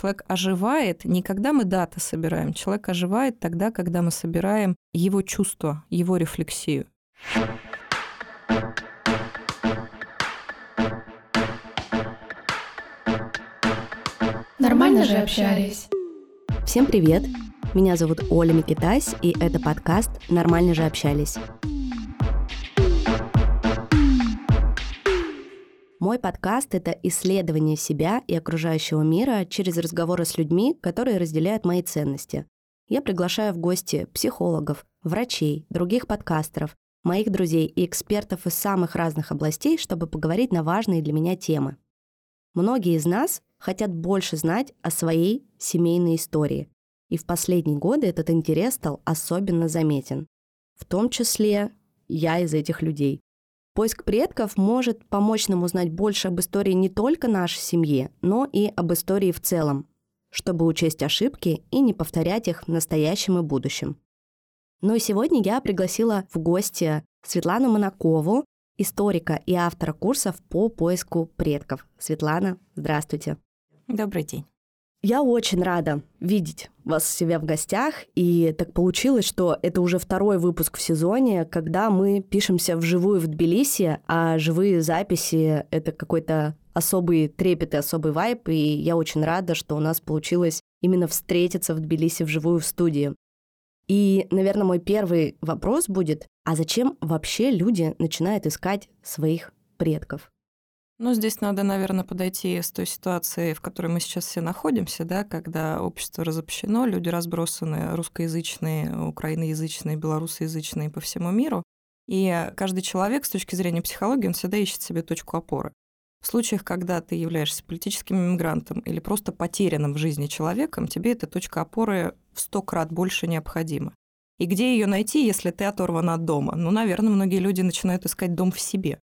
человек оживает не когда мы даты собираем, человек оживает тогда, когда мы собираем его чувства, его рефлексию. Нормально же общались. Всем привет! Меня зовут Оля Микитась, и это подкаст «Нормально же общались». Мой подкаст — это исследование себя и окружающего мира через разговоры с людьми, которые разделяют мои ценности. Я приглашаю в гости психологов, врачей, других подкастеров, моих друзей и экспертов из самых разных областей, чтобы поговорить на важные для меня темы. Многие из нас хотят больше знать о своей семейной истории, и в последние годы этот интерес стал особенно заметен. В том числе я из этих людей. Поиск предков может помочь нам узнать больше об истории не только нашей семьи, но и об истории в целом, чтобы учесть ошибки и не повторять их в настоящем и будущем. Ну и сегодня я пригласила в гости Светлану Монакову, историка и автора курсов по поиску предков. Светлана, здравствуйте. Добрый день. Я очень рада видеть вас у себя в гостях, и так получилось, что это уже второй выпуск в сезоне, когда мы пишемся вживую в Тбилиси, а живые записи — это какой-то особый трепет и особый вайп, и я очень рада, что у нас получилось именно встретиться в Тбилиси вживую в студии. И, наверное, мой первый вопрос будет, а зачем вообще люди начинают искать своих предков? Ну, здесь надо, наверное, подойти с той ситуации, в которой мы сейчас все находимся, да, когда общество разобщено, люди разбросаны, русскоязычные, украиноязычные, белорусоязычные по всему миру. И каждый человек с точки зрения психологии, он всегда ищет себе точку опоры. В случаях, когда ты являешься политическим иммигрантом или просто потерянным в жизни человеком, тебе эта точка опоры в сто крат больше необходима. И где ее найти, если ты оторван от дома? Ну, наверное, многие люди начинают искать дом в себе.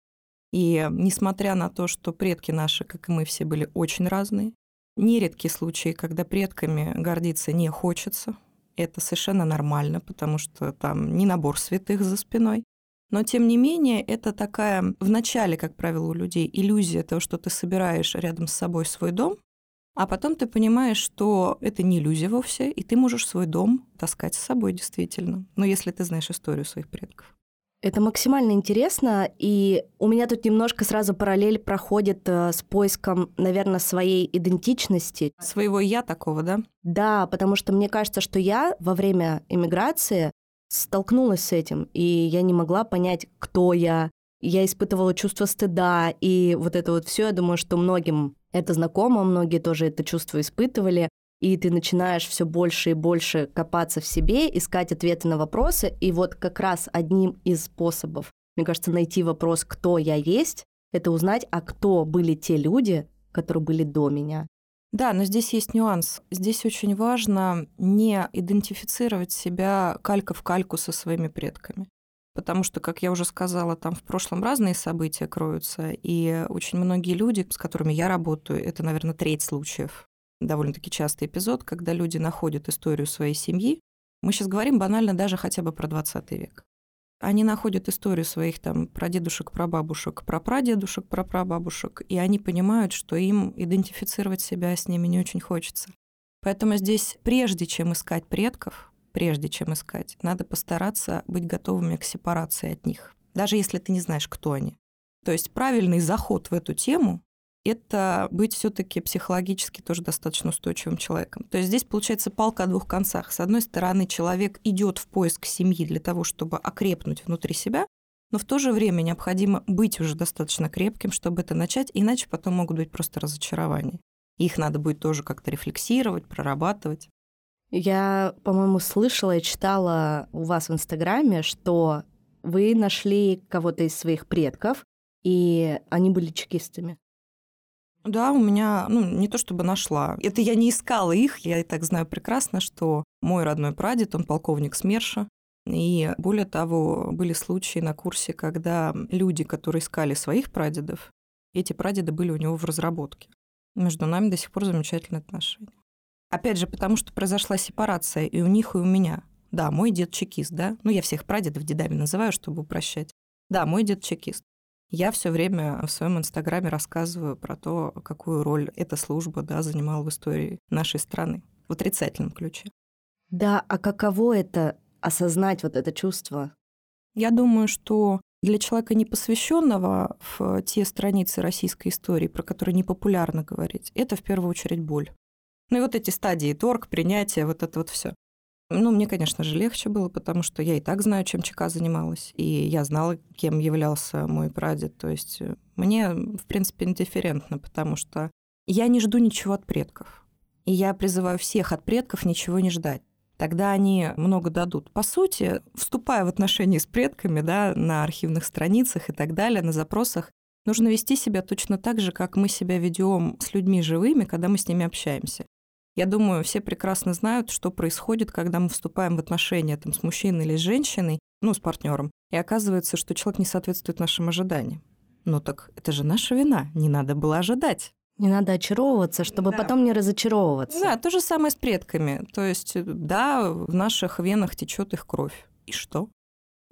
И несмотря на то, что предки наши, как и мы все, были очень разные, нередки случаи, когда предками гордиться не хочется. Это совершенно нормально, потому что там не набор святых за спиной. Но, тем не менее, это такая, в начале, как правило, у людей иллюзия того, что ты собираешь рядом с собой свой дом, а потом ты понимаешь, что это не иллюзия вовсе, и ты можешь свой дом таскать с собой действительно. Но если ты знаешь историю своих предков. Это максимально интересно, и у меня тут немножко сразу параллель проходит э, с поиском, наверное, своей идентичности. Своего я такого, да? Да, потому что мне кажется, что я во время иммиграции столкнулась с этим, и я не могла понять, кто я. Я испытывала чувство стыда, и вот это вот все, я думаю, что многим это знакомо, многие тоже это чувство испытывали и ты начинаешь все больше и больше копаться в себе, искать ответы на вопросы. И вот как раз одним из способов, мне кажется, найти вопрос, кто я есть, это узнать, а кто были те люди, которые были до меня. Да, но здесь есть нюанс. Здесь очень важно не идентифицировать себя калька в кальку со своими предками. Потому что, как я уже сказала, там в прошлом разные события кроются, и очень многие люди, с которыми я работаю, это, наверное, треть случаев, довольно-таки частый эпизод, когда люди находят историю своей семьи. Мы сейчас говорим банально даже хотя бы про 20 век. Они находят историю своих там прадедушек, прабабушек, прапрадедушек, прапрабабушек, и они понимают, что им идентифицировать себя с ними не очень хочется. Поэтому здесь, прежде чем искать предков, прежде чем искать, надо постараться быть готовыми к сепарации от них, даже если ты не знаешь, кто они. То есть правильный заход в эту тему это быть все-таки психологически тоже достаточно устойчивым человеком. То есть здесь получается палка о двух концах. С одной стороны, человек идет в поиск семьи для того, чтобы окрепнуть внутри себя, но в то же время необходимо быть уже достаточно крепким, чтобы это начать, иначе потом могут быть просто разочарования. Их надо будет тоже как-то рефлексировать, прорабатывать. Я, по-моему, слышала и читала у вас в Инстаграме, что вы нашли кого-то из своих предков, и они были чекистами. Да, у меня, ну, не то чтобы нашла. Это я не искала их, я и так знаю прекрасно, что мой родной прадед, он полковник СМЕРШа, и более того, были случаи на курсе, когда люди, которые искали своих прадедов, эти прадеды были у него в разработке. Между нами до сих пор замечательные отношения. Опять же, потому что произошла сепарация и у них, и у меня. Да, мой дед чекист, да? Ну, я всех прадедов дедами называю, чтобы упрощать. Да, мой дед чекист. Я все время в своем инстаграме рассказываю про то, какую роль эта служба да, занимала в истории нашей страны в отрицательном ключе. Да, а каково это осознать вот это чувство? Я думаю, что для человека, не посвященного в те страницы российской истории, про которые непопулярно говорить, это в первую очередь боль. Ну и вот эти стадии торг, принятие, вот это вот все. Ну, мне, конечно же, легче было, потому что я и так знаю, чем ЧК занималась, и я знала, кем являлся мой прадед. То есть э, мне, в принципе, индифферентно, потому что я не жду ничего от предков. И я призываю всех от предков ничего не ждать. Тогда они много дадут. По сути, вступая в отношения с предками, да, на архивных страницах и так далее, на запросах, нужно вести себя точно так же, как мы себя ведем с людьми живыми, когда мы с ними общаемся. Я думаю, все прекрасно знают, что происходит, когда мы вступаем в отношения там, с мужчиной или с женщиной, ну, с партнером, и оказывается, что человек не соответствует нашим ожиданиям. Ну так это же наша вина, не надо было ожидать. Не надо очаровываться, чтобы да. потом не разочаровываться. Да, то же самое с предками. То есть, да, в наших венах течет их кровь. И что?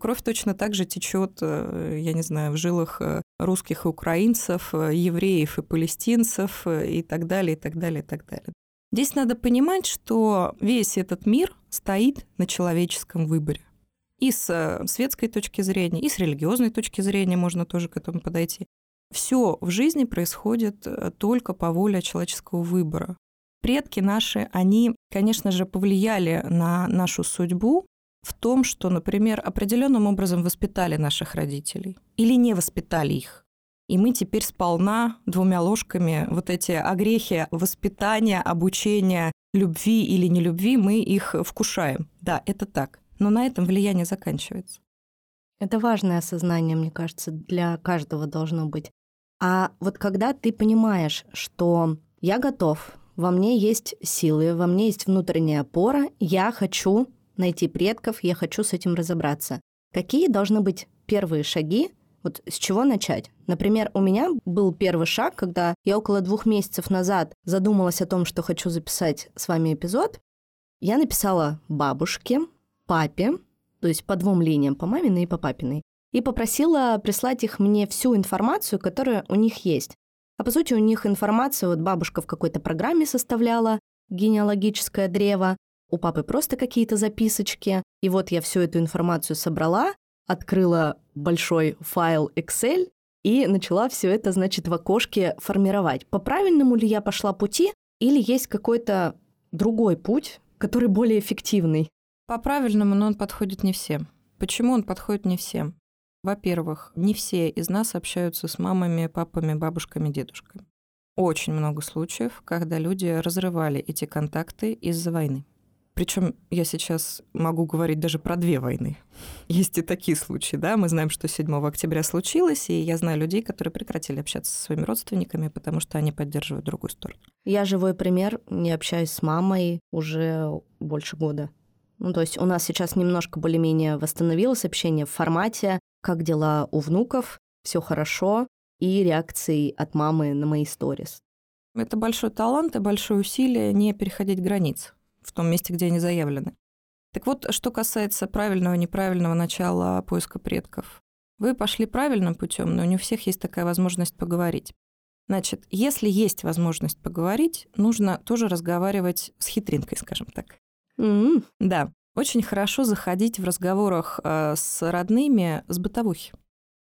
Кровь точно так же течет, э, я не знаю, в жилах э, русских и украинцев, э, евреев и палестинцев и так далее, и так далее, и так далее. Здесь надо понимать, что весь этот мир стоит на человеческом выборе. И с э, светской точки зрения, и с религиозной точки зрения можно тоже к этому подойти. Все в жизни происходит э, только по воле человеческого выбора. Предки наши, они, конечно же, повлияли на нашу судьбу в том, что, например, определенным образом воспитали наших родителей или не воспитали их. И мы теперь сполна двумя ложками вот эти огрехи воспитания, обучения, любви или нелюбви, мы их вкушаем. Да, это так. Но на этом влияние заканчивается. Это важное осознание, мне кажется, для каждого должно быть. А вот когда ты понимаешь, что я готов, во мне есть силы, во мне есть внутренняя опора, я хочу найти предков, я хочу с этим разобраться. Какие должны быть первые шаги, вот с чего начать? Например, у меня был первый шаг, когда я около двух месяцев назад задумалась о том, что хочу записать с вами эпизод. Я написала бабушке, папе, то есть по двум линиям, по маминой и по папиной, и попросила прислать их мне всю информацию, которая у них есть. А по сути у них информация, вот бабушка в какой-то программе составляла генеалогическое древо, у папы просто какие-то записочки. И вот я всю эту информацию собрала, открыла большой файл Excel и начала все это, значит, в окошке формировать. По правильному ли я пошла пути или есть какой-то другой путь, который более эффективный? По правильному, но он подходит не всем. Почему он подходит не всем? Во-первых, не все из нас общаются с мамами, папами, бабушками, дедушками. Очень много случаев, когда люди разрывали эти контакты из-за войны. Причем я сейчас могу говорить даже про две войны. Есть и такие случаи, да. Мы знаем, что 7 октября случилось, и я знаю людей, которые прекратили общаться со своими родственниками, потому что они поддерживают другую сторону. Я живой пример, не общаюсь с мамой уже больше года. Ну, то есть у нас сейчас немножко более-менее восстановилось общение в формате «Как дела у внуков? Все хорошо?» и реакции от мамы на мои сторис. Это большой талант и большое усилие не переходить границ в том месте, где они заявлены. Так вот, что касается правильного и неправильного начала поиска предков. Вы пошли правильным путем, но не у всех есть такая возможность поговорить. Значит, если есть возможность поговорить, нужно тоже разговаривать с хитринкой, скажем так. Mm-hmm. Да, очень хорошо заходить в разговорах э, с родными с бытовухи.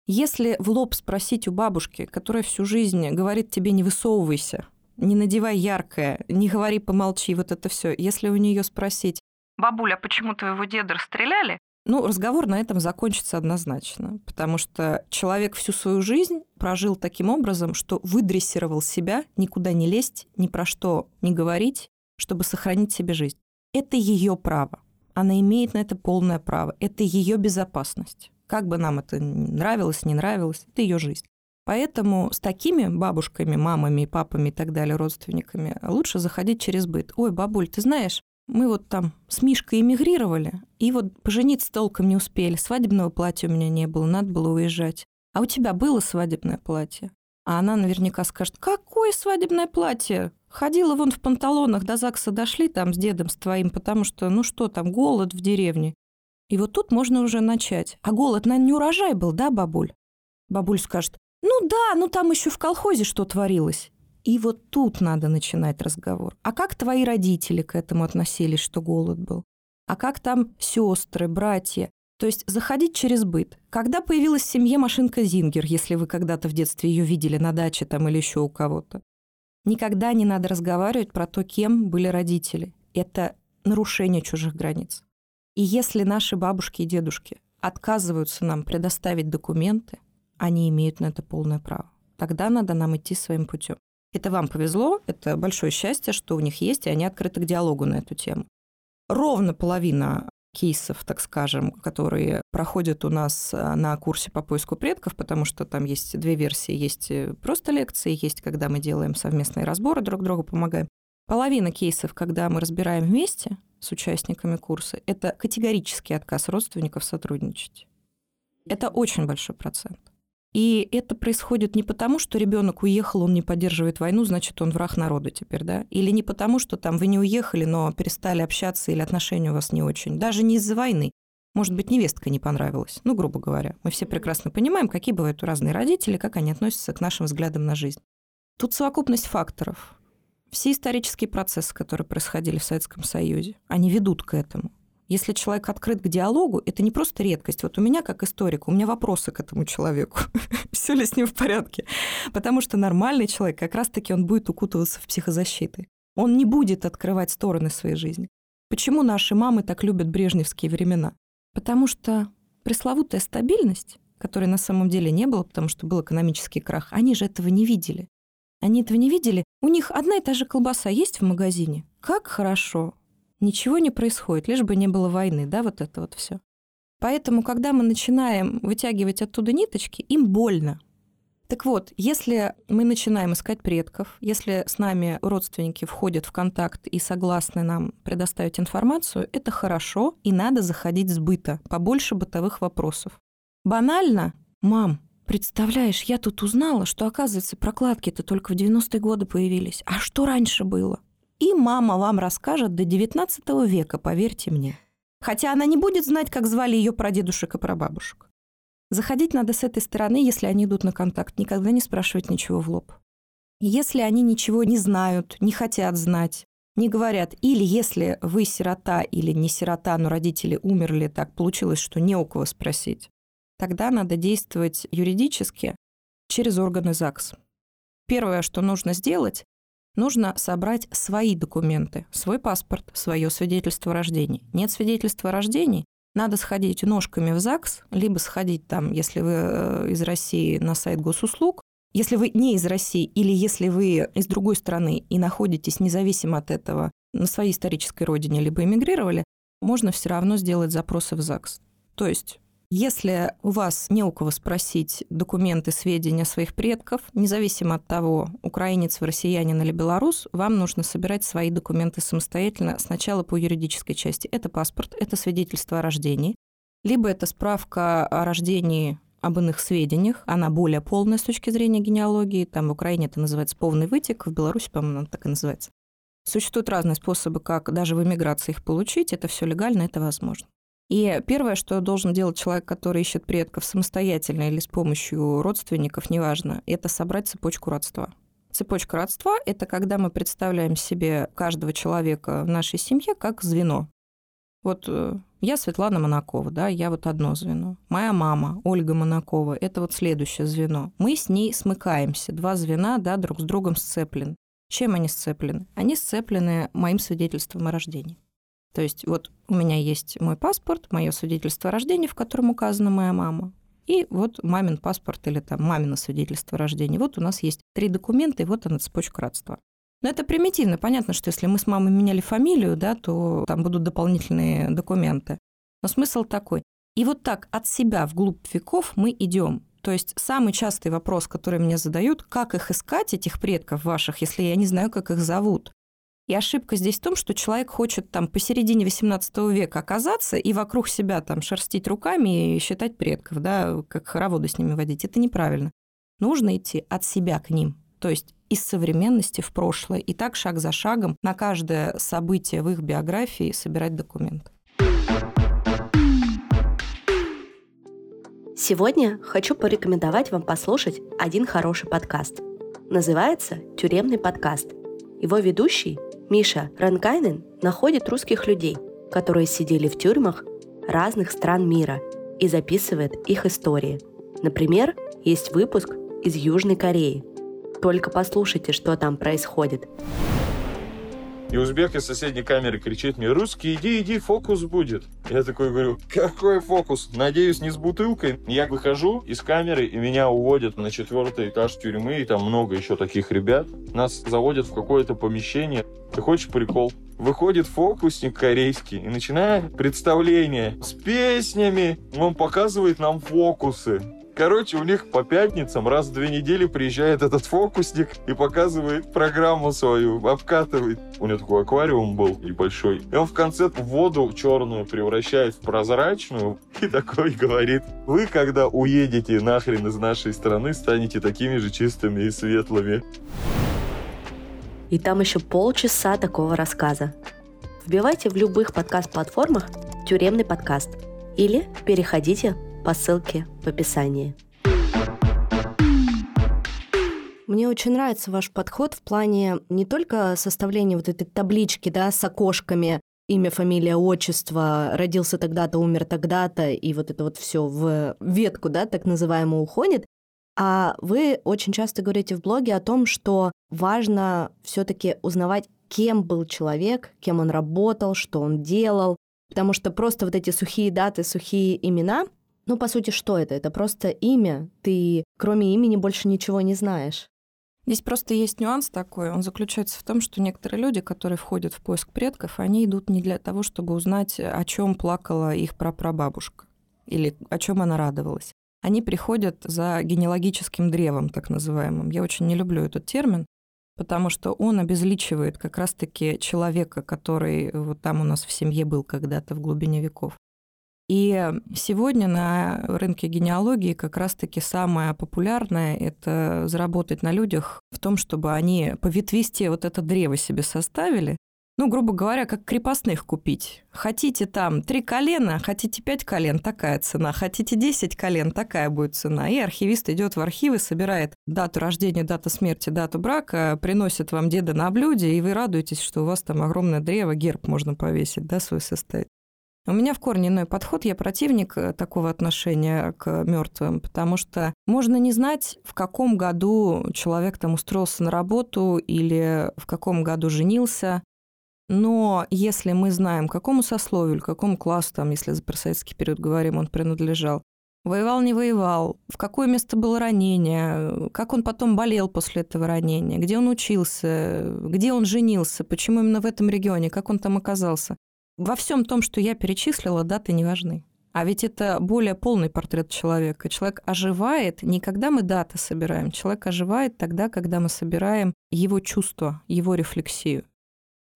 Если в лоб спросить у бабушки, которая всю жизнь говорит тебе не высовывайся, не надевай яркое, не говори помолчи, вот это все. Если у нее спросить, бабуля, а почему твоего деда расстреляли? Ну, разговор на этом закончится однозначно, потому что человек всю свою жизнь прожил таким образом, что выдрессировал себя никуда не лезть, ни про что не говорить, чтобы сохранить себе жизнь. Это ее право. Она имеет на это полное право. Это ее безопасность. Как бы нам это нравилось, не нравилось, это ее жизнь. Поэтому с такими бабушками, мамами, папами и так далее, родственниками, лучше заходить через быт. Ой, бабуль, ты знаешь, мы вот там с Мишкой эмигрировали, и вот пожениться толком не успели, свадебного платья у меня не было, надо было уезжать. А у тебя было свадебное платье? А она наверняка скажет, какое свадебное платье? Ходила вон в панталонах, до ЗАГСа дошли там с дедом с твоим, потому что, ну что там, голод в деревне. И вот тут можно уже начать. А голод, наверное, не урожай был, да, бабуль? Бабуль скажет, ну да, ну там еще в колхозе что творилось. И вот тут надо начинать разговор. А как твои родители к этому относились, что голод был? А как там сестры, братья? То есть заходить через быт. Когда появилась в семье машинка Зингер, если вы когда-то в детстве ее видели на даче там или еще у кого-то? Никогда не надо разговаривать про то, кем были родители. Это нарушение чужих границ. И если наши бабушки и дедушки отказываются нам предоставить документы, они имеют на это полное право. Тогда надо нам идти своим путем. Это вам повезло, это большое счастье, что у них есть, и они открыты к диалогу на эту тему. Ровно половина кейсов, так скажем, которые проходят у нас э, на курсе по поиску предков, потому что там есть две версии. Есть э, просто лекции, есть когда мы делаем совместные разборы, друг другу помогаем. Половина кейсов, когда мы разбираем вместе с участниками курса, это категорический отказ родственников сотрудничать. Это очень большой процент. И это происходит не потому, что ребенок уехал, он не поддерживает войну, значит, он враг народа теперь, да? Или не потому, что там вы не уехали, но перестали общаться или отношения у вас не очень. Даже не из-за войны. Может быть, невестка не понравилась. Ну, грубо говоря. Мы все прекрасно понимаем, какие бывают разные родители, как они относятся к нашим взглядам на жизнь. Тут совокупность факторов. Все исторические процессы, которые происходили в Советском Союзе, они ведут к этому. Если человек открыт к диалогу, это не просто редкость. Вот у меня, как историк, у меня вопросы к этому человеку. Все ли с ним в порядке? Потому что нормальный человек, как раз-таки он будет укутываться в психозащиты. Он не будет открывать стороны своей жизни. Почему наши мамы так любят брежневские времена? Потому что пресловутая стабильность, которой на самом деле не было, потому что был экономический крах, они же этого не видели. Они этого не видели. У них одна и та же колбаса есть в магазине. Как хорошо ничего не происходит, лишь бы не было войны, да, вот это вот все. Поэтому, когда мы начинаем вытягивать оттуда ниточки, им больно. Так вот, если мы начинаем искать предков, если с нами родственники входят в контакт и согласны нам предоставить информацию, это хорошо, и надо заходить с быта, побольше бытовых вопросов. Банально, мам, представляешь, я тут узнала, что, оказывается, прокладки-то только в 90-е годы появились. А что раньше было? И мама вам расскажет до XIX века, поверьте мне. Хотя она не будет знать, как звали ее прадедушек и прабабушек. Заходить надо с этой стороны, если они идут на контакт, никогда не спрашивать ничего в лоб. Если они ничего не знают, не хотят знать, не говорят, или если вы сирота или не сирота, но родители умерли, так получилось, что не у кого спросить, тогда надо действовать юридически через органы ЗАГС. Первое, что нужно сделать, нужно собрать свои документы, свой паспорт, свое свидетельство о рождении. Нет свидетельства о рождении, надо сходить ножками в ЗАГС, либо сходить там, если вы э, из России, на сайт госуслуг, если вы не из России или если вы из другой страны и находитесь независимо от этого на своей исторической родине, либо эмигрировали, можно все равно сделать запросы в ЗАГС. То есть если у вас не у кого спросить документы, сведения своих предков, независимо от того, украинец вы, россиянин или белорус, вам нужно собирать свои документы самостоятельно сначала по юридической части. Это паспорт, это свидетельство о рождении, либо это справка о рождении об иных сведениях. Она более полная с точки зрения генеалогии. Там в Украине это называется полный вытек, в Беларуси, по-моему, она так и называется. Существуют разные способы, как даже в эмиграции их получить. Это все легально, это возможно. И первое, что должен делать человек, который ищет предков самостоятельно или с помощью родственников, неважно, это собрать цепочку родства. Цепочка родства – это когда мы представляем себе каждого человека в нашей семье как звено. Вот э, я Светлана Монакова, да, я вот одно звено. Моя мама Ольга Монакова – это вот следующее звено. Мы с ней смыкаемся, два звена, да, друг с другом сцеплены. Чем они сцеплены? Они сцеплены моим свидетельством о рождении. То есть вот у меня есть мой паспорт, мое свидетельство о рождении, в котором указана моя мама, и вот мамин паспорт или там мамино свидетельство о рождении. Вот у нас есть три документа, и вот она цепочка родства. Но это примитивно. Понятно, что если мы с мамой меняли фамилию, да, то там будут дополнительные документы. Но смысл такой. И вот так от себя вглубь веков мы идем. То есть самый частый вопрос, который мне задают, как их искать, этих предков ваших, если я не знаю, как их зовут. И ошибка здесь в том, что человек хочет там посередине XVIII века оказаться и вокруг себя там шерстить руками и считать предков, да, как хороводы с ними водить. Это неправильно. Нужно идти от себя к ним, то есть из современности в прошлое, и так шаг за шагом на каждое событие в их биографии собирать документы. Сегодня хочу порекомендовать вам послушать один хороший подкаст. Называется «Тюремный подкаст». Его ведущий Миша Ранкайнен находит русских людей, которые сидели в тюрьмах разных стран мира и записывает их истории. Например, есть выпуск из Южной Кореи. Только послушайте, что там происходит. И узбек из соседней камеры кричит мне, русский, иди, иди, фокус будет. Я такой говорю, какой фокус? Надеюсь, не с бутылкой. Я выхожу из камеры, и меня уводят на четвертый этаж тюрьмы, и там много еще таких ребят. Нас заводят в какое-то помещение. Ты хочешь прикол? Выходит фокусник корейский и начинает представление с песнями. Он показывает нам фокусы. Короче, у них по пятницам раз в две недели приезжает этот фокусник и показывает программу свою, обкатывает. У него такой аквариум был небольшой. И он в конце воду черную превращает в прозрачную и такой говорит, вы когда уедете нахрен из нашей страны, станете такими же чистыми и светлыми. И там еще полчаса такого рассказа. Вбивайте в любых подкаст-платформах «Тюремный подкаст» или переходите по ссылке в описании. Мне очень нравится ваш подход в плане не только составления вот этой таблички, да, с окошками, имя, фамилия, отчество, родился тогда-то, умер тогда-то, и вот это вот все в ветку, да, так называемую уходит, а вы очень часто говорите в блоге о том, что важно все-таки узнавать, кем был человек, кем он работал, что он делал, потому что просто вот эти сухие даты, сухие имена, ну, по сути, что это? Это просто имя. Ты, кроме имени, больше ничего не знаешь. Здесь просто есть нюанс такой. Он заключается в том, что некоторые люди, которые входят в поиск предков, они идут не для того, чтобы узнать, о чем плакала их прапрабабушка или о чем она радовалась. Они приходят за генеалогическим древом, так называемым. Я очень не люблю этот термин, потому что он обезличивает как раз-таки человека, который вот там у нас в семье был когда-то в глубине веков. И сегодня на рынке генеалогии как раз-таки самое популярное – это заработать на людях в том, чтобы они по ветвисте вот это древо себе составили, ну, грубо говоря, как крепостных купить. Хотите там три колена, хотите пять колен, такая цена. Хотите десять колен, такая будет цена. И архивист идет в архивы, собирает дату рождения, дату смерти, дату брака, приносит вам деда на блюде, и вы радуетесь, что у вас там огромное древо, герб можно повесить, да, свой составить. У меня в корне иной подход, я противник э, такого отношения к мертвым, потому что можно не знать, в каком году человек там устроился на работу или в каком году женился, но если мы знаем, какому сословию, какому классу, там, если за советский период говорим, он принадлежал, воевал, не воевал, в какое место было ранение, как он потом болел после этого ранения, где он учился, где он женился, почему именно в этом регионе, как он там оказался. Во всем том, что я перечислила, даты не важны. А ведь это более полный портрет человека. Человек оживает не когда мы даты собираем, человек оживает тогда, когда мы собираем его чувства, его рефлексию.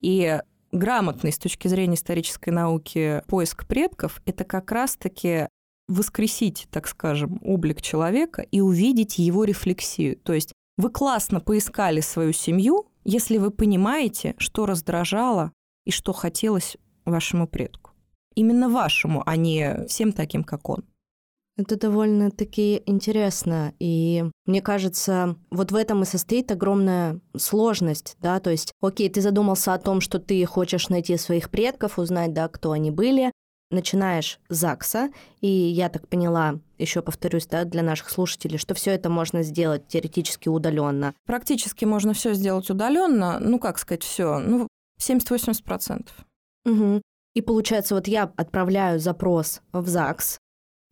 И грамотный с точки зрения исторической науки поиск предков – это как раз-таки воскресить, так скажем, облик человека и увидеть его рефлексию. То есть вы классно поискали свою семью, если вы понимаете, что раздражало и что хотелось вашему предку. Именно вашему, а не всем таким, как он. Это довольно-таки интересно. И мне кажется, вот в этом и состоит огромная сложность, да, то есть, окей, ты задумался о том, что ты хочешь найти своих предков, узнать, да, кто они были, начинаешь с ЗАГСа, и я так поняла, еще повторюсь, да, для наших слушателей, что все это можно сделать теоретически удаленно. Практически можно все сделать удаленно, ну как сказать, все, ну 70-80%. Угу. И получается, вот я отправляю запрос в ЗАГС,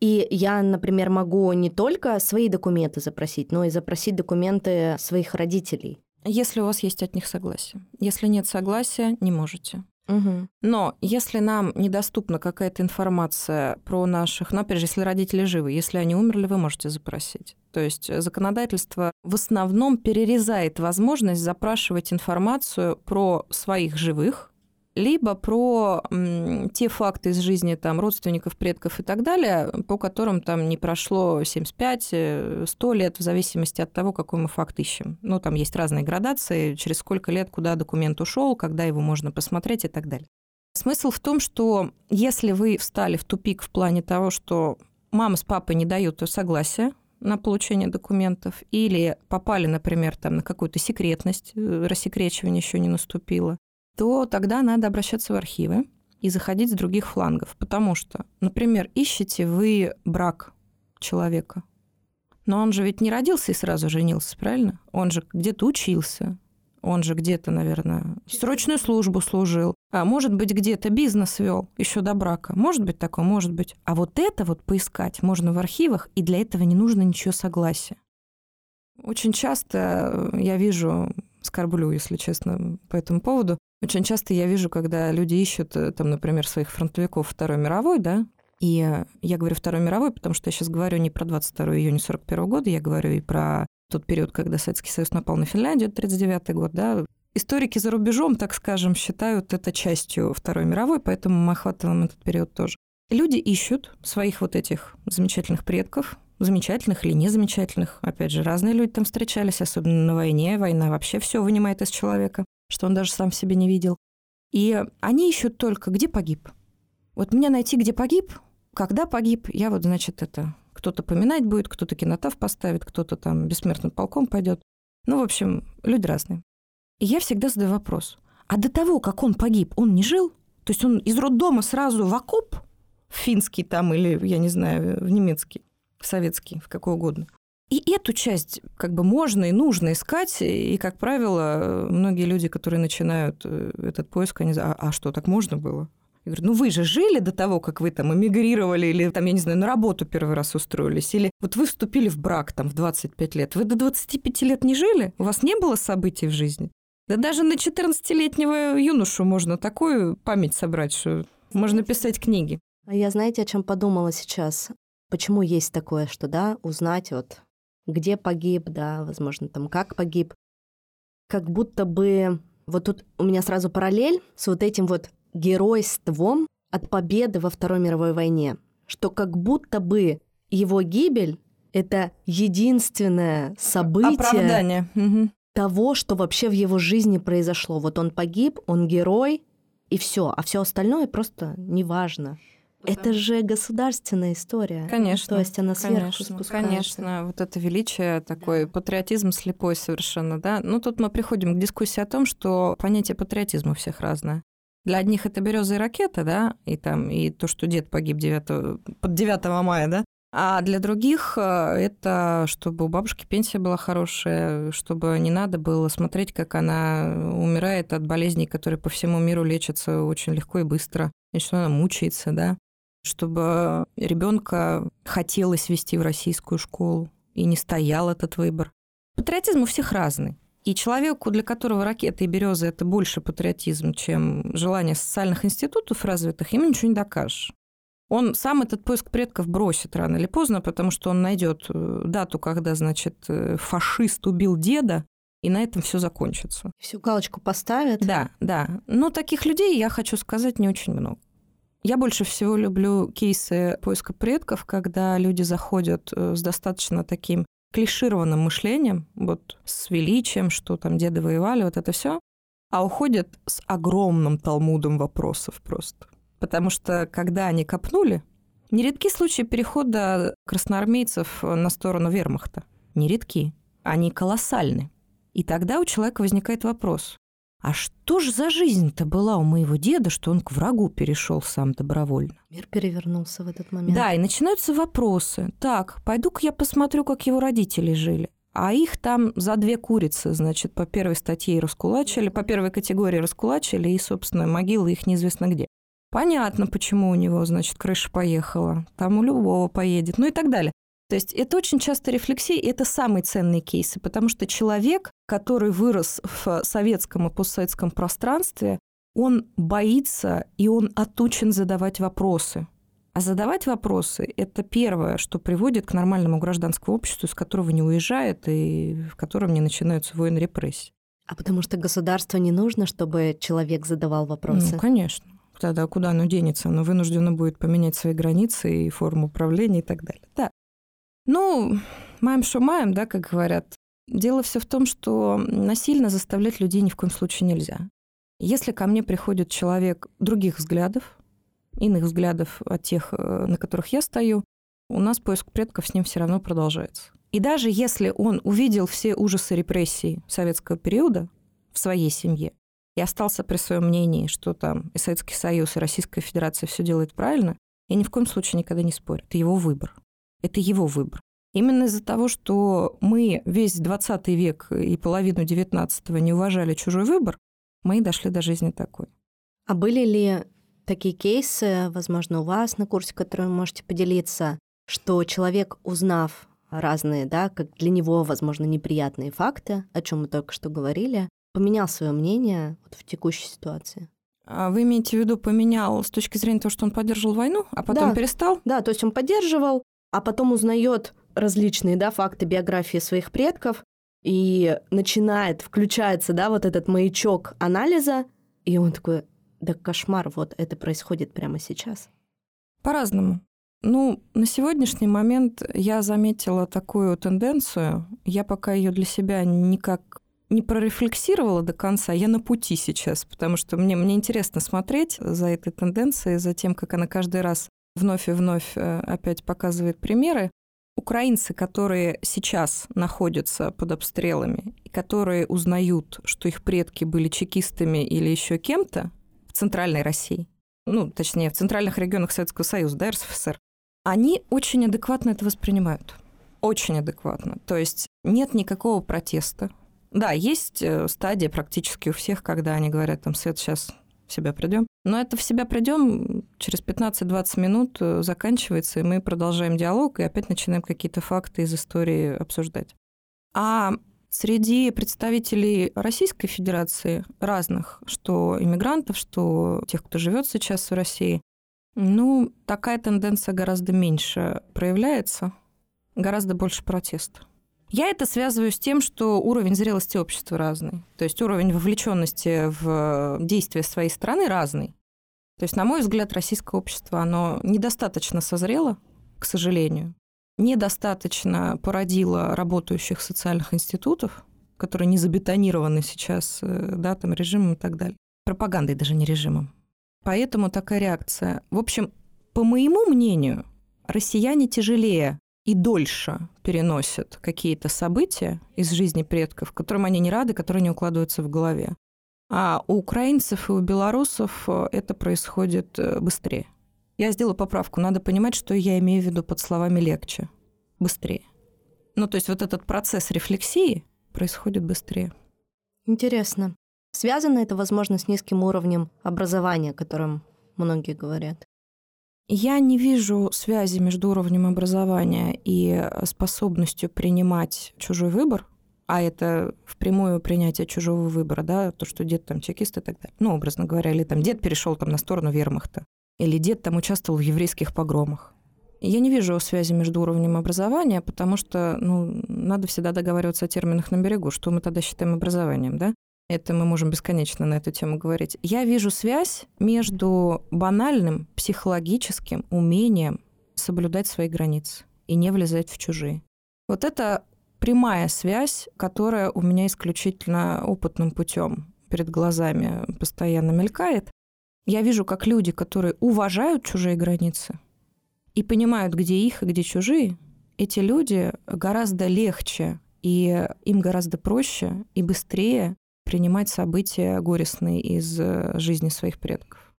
и я, например, могу не только свои документы запросить, но и запросить документы своих родителей. Если у вас есть от них согласие. Если нет согласия, не можете. Угу. Но если нам недоступна какая-то информация про наших, ну, опять же, если родители живы, если они умерли, вы можете запросить. То есть законодательство в основном перерезает возможность запрашивать информацию про своих живых, либо про м, те факты из жизни там, родственников, предков и так далее, по которым там не прошло 75-100 э, лет, в зависимости от того, какой мы факт ищем. Ну, там есть разные градации, через сколько лет куда документ ушел, когда его можно посмотреть и так далее. Смысл в том, что если вы встали в тупик в плане того, что мама с папой не дают согласия на получение документов, или попали, например, там, на какую-то секретность, э, рассекречивание еще не наступило, то тогда надо обращаться в архивы и заходить с других флангов. Потому что, например, ищете вы брак человека, но он же ведь не родился и сразу женился, правильно? Он же где-то учился, он же где-то, наверное, срочную службу служил, а может быть, где-то бизнес вел еще до брака. Может быть такое, может быть. А вот это вот поискать можно в архивах, и для этого не нужно ничего согласия. Очень часто я вижу, скорблю, если честно, по этому поводу, очень часто я вижу, когда люди ищут, э, там, например, своих фронтовиков Второй мировой, да, и я говорю Второй мировой, потому что я сейчас говорю не про 22 июня 41 года, я говорю и про тот период, когда Советский Союз напал на Финляндию, 1939 год, да, историки за рубежом, так скажем, считают это частью Второй мировой, поэтому мы охватываем этот период тоже. Люди ищут своих вот этих замечательных предков, замечательных или незамечательных. Опять же, разные люди там встречались, особенно на войне. Война вообще все вынимает из человека, что он даже сам в себе не видел. И они ищут только, где погиб. Вот меня найти, где погиб, когда погиб, я вот, значит, это кто-то поминать будет, кто-то кинотав поставит, кто-то там бессмертным полком пойдет. Ну, в общем, люди разные. И я всегда задаю вопрос. А до того, как он погиб, он не жил? То есть он из роддома сразу в окоп, в финский там или, я не знаю, в немецкий, в советский, в какой угодно. И эту часть как бы можно и нужно искать, и, как правило, многие люди, которые начинают э, этот поиск, они а, а что, так можно было? Я говорю, ну вы же жили до того, как вы там эмигрировали или там, я не знаю, на работу первый раз устроились, или вот вы вступили в брак там в 25 лет. Вы до 25 лет не жили? У вас не было событий в жизни? Да даже на 14-летнего юношу можно такую память собрать, что можно писать книги. А я, знаете, о чем подумала сейчас? Почему есть такое, что, да, узнать вот, где погиб, да, возможно, там, как погиб. Как будто бы... Вот тут у меня сразу параллель с вот этим вот геройством от победы во Второй мировой войне, что как будто бы его гибель — это единственное событие Оправдание. того, что вообще в его жизни произошло. Вот он погиб, он герой, и все, а все остальное просто неважно. Это же государственная история. Конечно. То есть она сверху конечно, спускается. Конечно, вот это величие, такой да. патриотизм слепой совершенно, да. Ну, тут мы приходим к дискуссии о том, что понятие патриотизма у всех разное. Для одних это береза и ракета, да, и там и то, что дед погиб 9, под 9 мая, да, а для других э, это чтобы у бабушки пенсия была хорошая, чтобы не надо было смотреть, как она умирает от болезней, которые по всему миру лечатся очень легко и быстро, и что она мучается, да, чтобы ребенка хотелось вести в российскую школу, и не стоял этот выбор. Патриотизм у всех разный. И человеку, для которого ракеты и березы это больше патриотизм, чем желание социальных институтов развитых, ему ничего не докажешь. Он сам этот поиск предков бросит рано или поздно, потому что он найдет э, дату, когда, значит, э, фашист убил деда, и на этом все закончится. Всю галочку поставят. Да, да. Но таких людей, я хочу сказать, не очень много. Я больше всего люблю кейсы поиска предков, когда люди заходят э, с достаточно таким клишированным мышлением, вот с величием, что там деды воевали, вот это все, а уходят с огромным талмудом вопросов просто. Потому что когда они копнули, нередки случаи перехода красноармейцев на сторону вермахта. Нередки. Они колоссальны. И тогда у человека возникает вопрос, а что же за жизнь-то была у моего деда, что он к врагу перешел сам добровольно? Мир перевернулся в этот момент. Да, и начинаются вопросы. Так, пойду-ка я посмотрю, как его родители жили. А их там за две курицы, значит, по первой статье раскулачили, по первой категории раскулачили, и, собственно, могилы их неизвестно где. Понятно, почему у него, значит, крыша поехала. Там у любого поедет, ну и так далее. То есть это очень часто рефлексия, и это самые ценные кейсы, потому что человек, который вырос в советском и постсоветском пространстве, он боится и он отучен задавать вопросы. А задавать вопросы – это первое, что приводит к нормальному гражданскому обществу, из которого не уезжает и в котором не начинаются войны репрессий. А потому что государству не нужно, чтобы человек задавал вопросы? Ну, конечно. Тогда куда оно денется? Оно вынуждено будет поменять свои границы и форму управления и так далее. Да, ну, маем что маем, да, как говорят. Дело все в том, что насильно заставлять людей ни в коем случае нельзя. Если ко мне приходит человек других взглядов, иных взглядов от тех, э, на которых я стою, у нас поиск предков с ним все равно продолжается. И даже если он увидел все ужасы репрессий советского периода в своей семье и остался при своем мнении, что там и Советский Союз, и Российская Федерация все делают правильно, я ни в коем случае никогда не спорю. Это его выбор. Это его выбор. Именно из-за того, что мы весь 20 век и половину 19 не уважали чужой выбор, мы и дошли до жизни такой. А были ли такие кейсы, возможно, у вас на курсе, которые вы можете поделиться, что человек, узнав разные, да, как для него, возможно, неприятные факты, о чем мы только что говорили, поменял свое мнение вот в текущей ситуации? А вы имеете в виду поменял с точки зрения того, что он поддерживал войну, а потом да. перестал? Да, то есть он поддерживал, а потом узнает различные да, факты биографии своих предков и начинает, включается да, вот этот маячок анализа, и он такой, да кошмар, вот это происходит прямо сейчас. По-разному. Ну, на сегодняшний момент я заметила такую тенденцию. Я пока ее для себя никак не прорефлексировала до конца, я на пути сейчас, потому что мне, мне интересно смотреть за этой тенденцией, за тем, как она каждый раз вновь и вновь э, опять показывает примеры. Украинцы, которые сейчас находятся под обстрелами и которые узнают, что их предки были чекистами или еще кем-то в центральной России, ну, точнее, в центральных регионах Советского Союза, да, РСФСР, они очень адекватно это воспринимают. Очень адекватно. То есть нет никакого протеста. Да, есть э, стадия практически у всех, когда они говорят, там, Свет, сейчас в себя придем. Но это в себя придем через 15-20 минут э, заканчивается, и мы продолжаем диалог и опять начинаем какие-то факты из истории обсуждать. А среди представителей Российской Федерации разных, что иммигрантов, что тех, кто живет сейчас в России, ну, такая тенденция гораздо меньше проявляется, гораздо больше протеста. Я это связываю с тем, что уровень зрелости общества разный. То есть уровень вовлеченности в действия своей страны разный. То есть, на мой взгляд, российское общество, оно недостаточно созрело, к сожалению, недостаточно породило работающих социальных институтов, которые не забетонированы сейчас э, да, там, режимом и так далее. Пропагандой даже не режимом. Поэтому такая реакция. В общем, по моему мнению, россияне тяжелее и дольше переносят какие-то события из жизни предков, которым они не рады, которые не укладываются в голове. А у украинцев и у белорусов э, это происходит э, быстрее. Я сделаю поправку. Надо понимать, что я имею в виду под словами легче. Быстрее. Ну, то есть вот этот процесс рефлексии происходит быстрее. Интересно. Связано это, возможно, с низким уровнем образования, о котором многие говорят? Я не вижу связи между уровнем образования и способностью принимать чужой выбор, а это впрямую принятие чужого выбора, да, то, что дед там чекист и так далее. Ну, образно говоря, или там дед перешел там на сторону вермахта, или дед там участвовал в еврейских погромах. Я не вижу связи между уровнем образования, потому что ну, надо всегда договариваться о терминах на берегу, что мы тогда считаем образованием, да? Это мы можем бесконечно на эту тему говорить. Я вижу связь между банальным психологическим умением соблюдать свои границы и не влезать в чужие. Вот это прямая связь, которая у меня исключительно опытным путем перед глазами постоянно мелькает. Я вижу, как люди, которые уважают чужие границы и понимают, где их и где чужие, эти люди гораздо легче и им гораздо проще и быстрее принимать события горестные из э, жизни своих предков.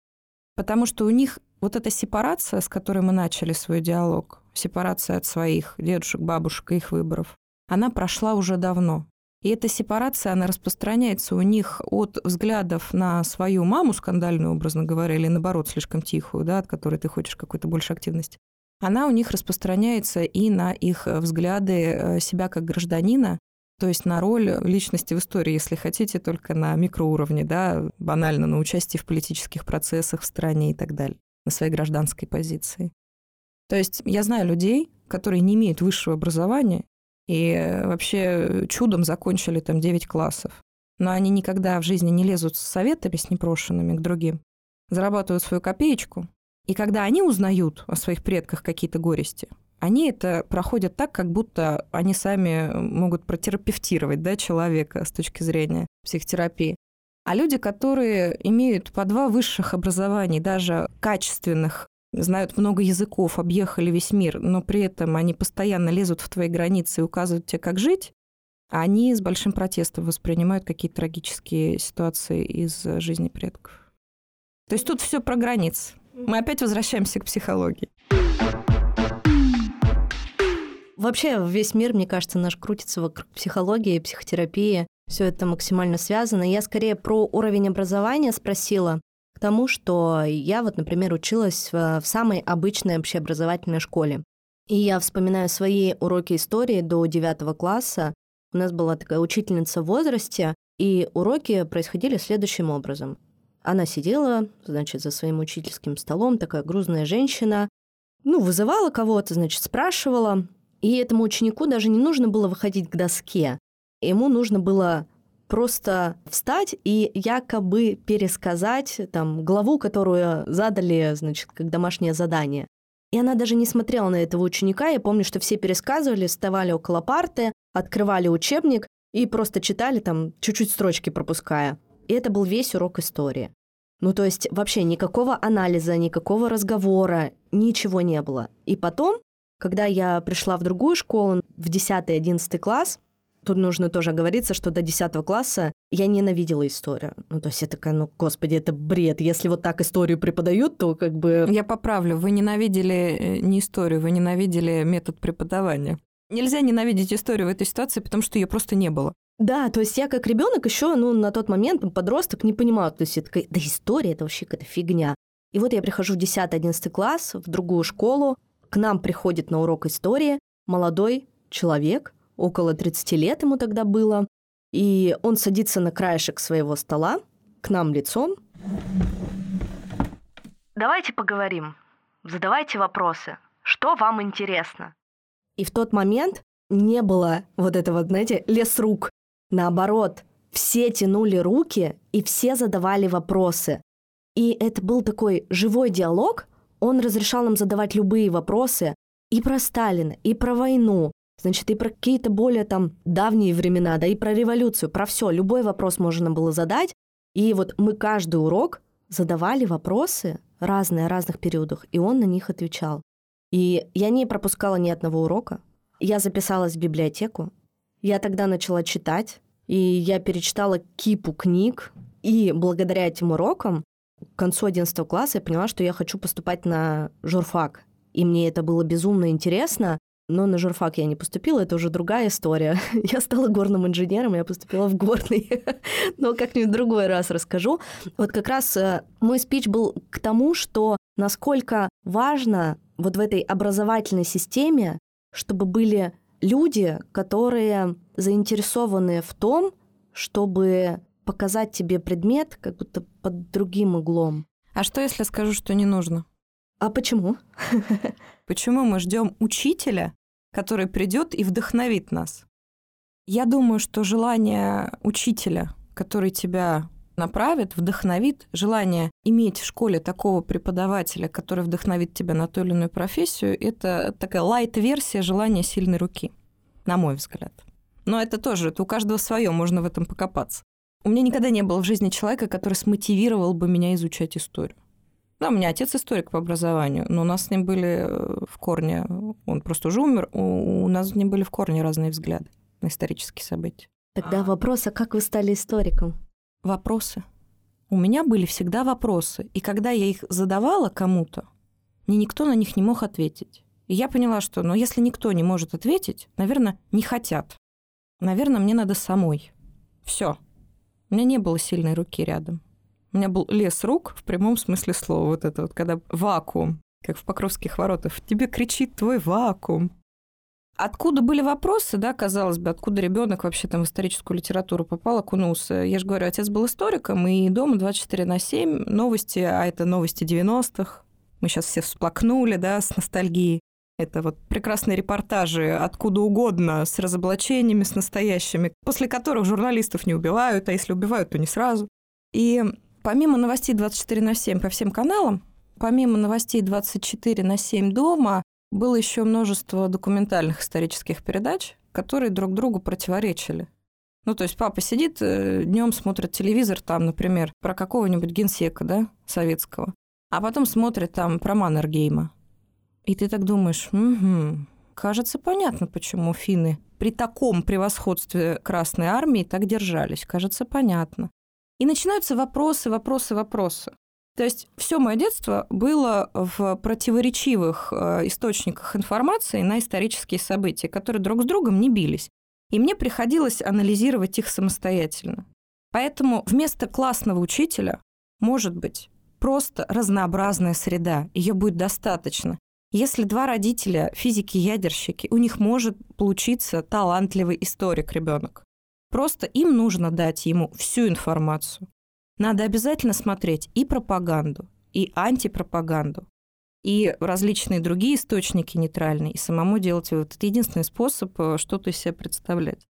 Потому что у них вот эта сепарация, с которой мы начали свой диалог, сепарация от своих дедушек, бабушек и их выборов, она прошла уже давно. И эта сепарация, она распространяется у них от взглядов на свою маму скандальную, образно говоря, или наоборот, слишком тихую, да, от которой ты хочешь какой-то больше активности. Она у них распространяется и на их взгляды э, себя как гражданина, то есть на роль личности в истории, если хотите, только на микроуровне, да, банально на участие в политических процессах в стране и так далее, на своей гражданской позиции. То есть я знаю людей, которые не имеют высшего образования и вообще чудом закончили там 9 классов, но они никогда в жизни не лезут с советами, с непрошенными к другим, зарабатывают свою копеечку, и когда они узнают о своих предках какие-то горести, они это проходят так, как будто они сами могут протерапевтировать да, человека с точки зрения психотерапии. А люди, которые имеют по два высших образования, даже качественных, знают много языков, объехали весь мир, но при этом они постоянно лезут в твои границы и указывают тебе, как жить, они с большим протестом воспринимают какие-то трагические ситуации из жизни предков. То есть тут все про границы. Мы опять возвращаемся к психологии. Вообще весь мир, мне кажется, наш крутится вокруг психологии, психотерапии. Все это максимально связано. Я скорее про уровень образования спросила, к тому, что я вот, например, училась в, в самой обычной общеобразовательной школе. И я вспоминаю свои уроки истории до 9 класса. У нас была такая учительница в возрасте, и уроки происходили следующим образом. Она сидела, значит, за своим учительским столом, такая грузная женщина, ну, вызывала кого-то, значит, спрашивала. И этому ученику даже не нужно было выходить к доске. Ему нужно было просто встать и якобы пересказать там главу, которую задали, значит, как домашнее задание. И она даже не смотрела на этого ученика. Я помню, что все пересказывали, вставали около парты, открывали учебник и просто читали там, чуть-чуть строчки пропуская. И это был весь урок истории. Ну, то есть вообще никакого анализа, никакого разговора, ничего не было. И потом, когда я пришла в другую школу, в 10-11 класс, тут нужно тоже оговориться, что до 10 класса я ненавидела историю. Ну, то есть я такая, ну, господи, это бред. Если вот так историю преподают, то как бы... Я поправлю, вы ненавидели э, не историю, вы ненавидели метод преподавания. Нельзя ненавидеть историю в этой ситуации, потому что ее просто не было. Да, то есть я как ребенок еще, ну, на тот момент, подросток, не понимала, то есть я такая, да история это вообще какая-то фигня. И вот я прихожу в 10-11 класс, в другую школу, к нам приходит на урок истории молодой человек, около 30 лет ему тогда было, и он садится на краешек своего стола, к нам лицом. Давайте поговорим, задавайте вопросы, что вам интересно. И в тот момент не было вот этого, знаете, лес рук. Наоборот, все тянули руки и все задавали вопросы. И это был такой живой диалог. Он разрешал нам задавать любые вопросы и про Сталина, и про войну, значит, и про какие-то более там давние времена, да, и про революцию, про все. Любой вопрос можно было задать. И вот мы каждый урок задавали вопросы разные о разных периодах, и он на них отвечал. И я не пропускала ни одного урока. Я записалась в библиотеку, я тогда начала читать, и я перечитала кипу книг, и благодаря этим урокам к концу 11 класса я поняла, что я хочу поступать на журфак. И мне это было безумно интересно, но на журфак я не поступила, это уже другая история. Я стала горным инженером, я поступила в горный. Но как-нибудь другой раз расскажу. Вот как раз э, мой спич был к тому, что насколько важно вот в этой образовательной системе, чтобы были люди, которые заинтересованы в том, чтобы показать тебе предмет как будто под другим углом. А что, если скажу, что не нужно? А почему? Почему мы ждем учителя, который придет и вдохновит нас? Я думаю, что желание учителя, который тебя направит, вдохновит, желание иметь в школе такого преподавателя, который вдохновит тебя на ту или иную профессию, это такая лайт-версия желания сильной руки, на мой взгляд. Но это тоже, это у каждого свое, можно в этом покопаться. У меня никогда не было в жизни человека, который смотивировал бы меня изучать историю. Да, у меня отец историк по образованию, но у нас с ним были э, в корне, он просто уже умер, у нас с ним были в корне разные взгляды на исторические события. Тогда вопрос, а как вы стали историком? вопросы. У меня были всегда вопросы, и когда я их задавала кому-то, мне никто на них не мог ответить. И я поняла, что, ну, если никто не может ответить, наверное, не хотят. Наверное, мне надо самой. Все. У меня не было сильной руки рядом. У меня был лес рук в прямом смысле слова. Вот это вот, когда вакуум, как в Покровских воротах. Тебе кричит твой вакуум. Откуда были вопросы, да, казалось бы, откуда ребенок вообще там в историческую литературу попал, окунулся? Я же говорю, отец был историком, и дома 24 на 7 новости, а это новости 90-х. Мы сейчас все всплакнули, да, с ностальгией. Это вот прекрасные репортажи откуда угодно, с разоблачениями, с настоящими, после которых журналистов не убивают, а если убивают, то не сразу. И помимо новостей 24 на 7 по всем каналам, помимо новостей 24 на 7 дома, было еще множество документальных исторических передач, которые друг другу противоречили. Ну, то есть папа сидит, э, днем смотрит телевизор, там, например, про какого-нибудь генсека, да, советского. А потом смотрят там про Маннергейма. И ты так думаешь, угу, кажется, понятно, почему финны при таком превосходстве Красной Армии так держались. Кажется, понятно. И начинаются вопросы, вопросы, вопросы. То есть все мое детство было в противоречивых э, источниках информации на исторические события, которые друг с другом не бились. И мне приходилось анализировать их самостоятельно. Поэтому вместо классного учителя может быть просто разнообразная среда. Ее будет достаточно. Если два родителя физики-ядерщики, у них может получиться талантливый историк ребенок. Просто им нужно дать ему всю информацию. Надо обязательно смотреть и пропаганду, и антипропаганду, и различные другие источники нейтральные, и самому делать вывод. Это единственный способ э, что-то из себя представлять.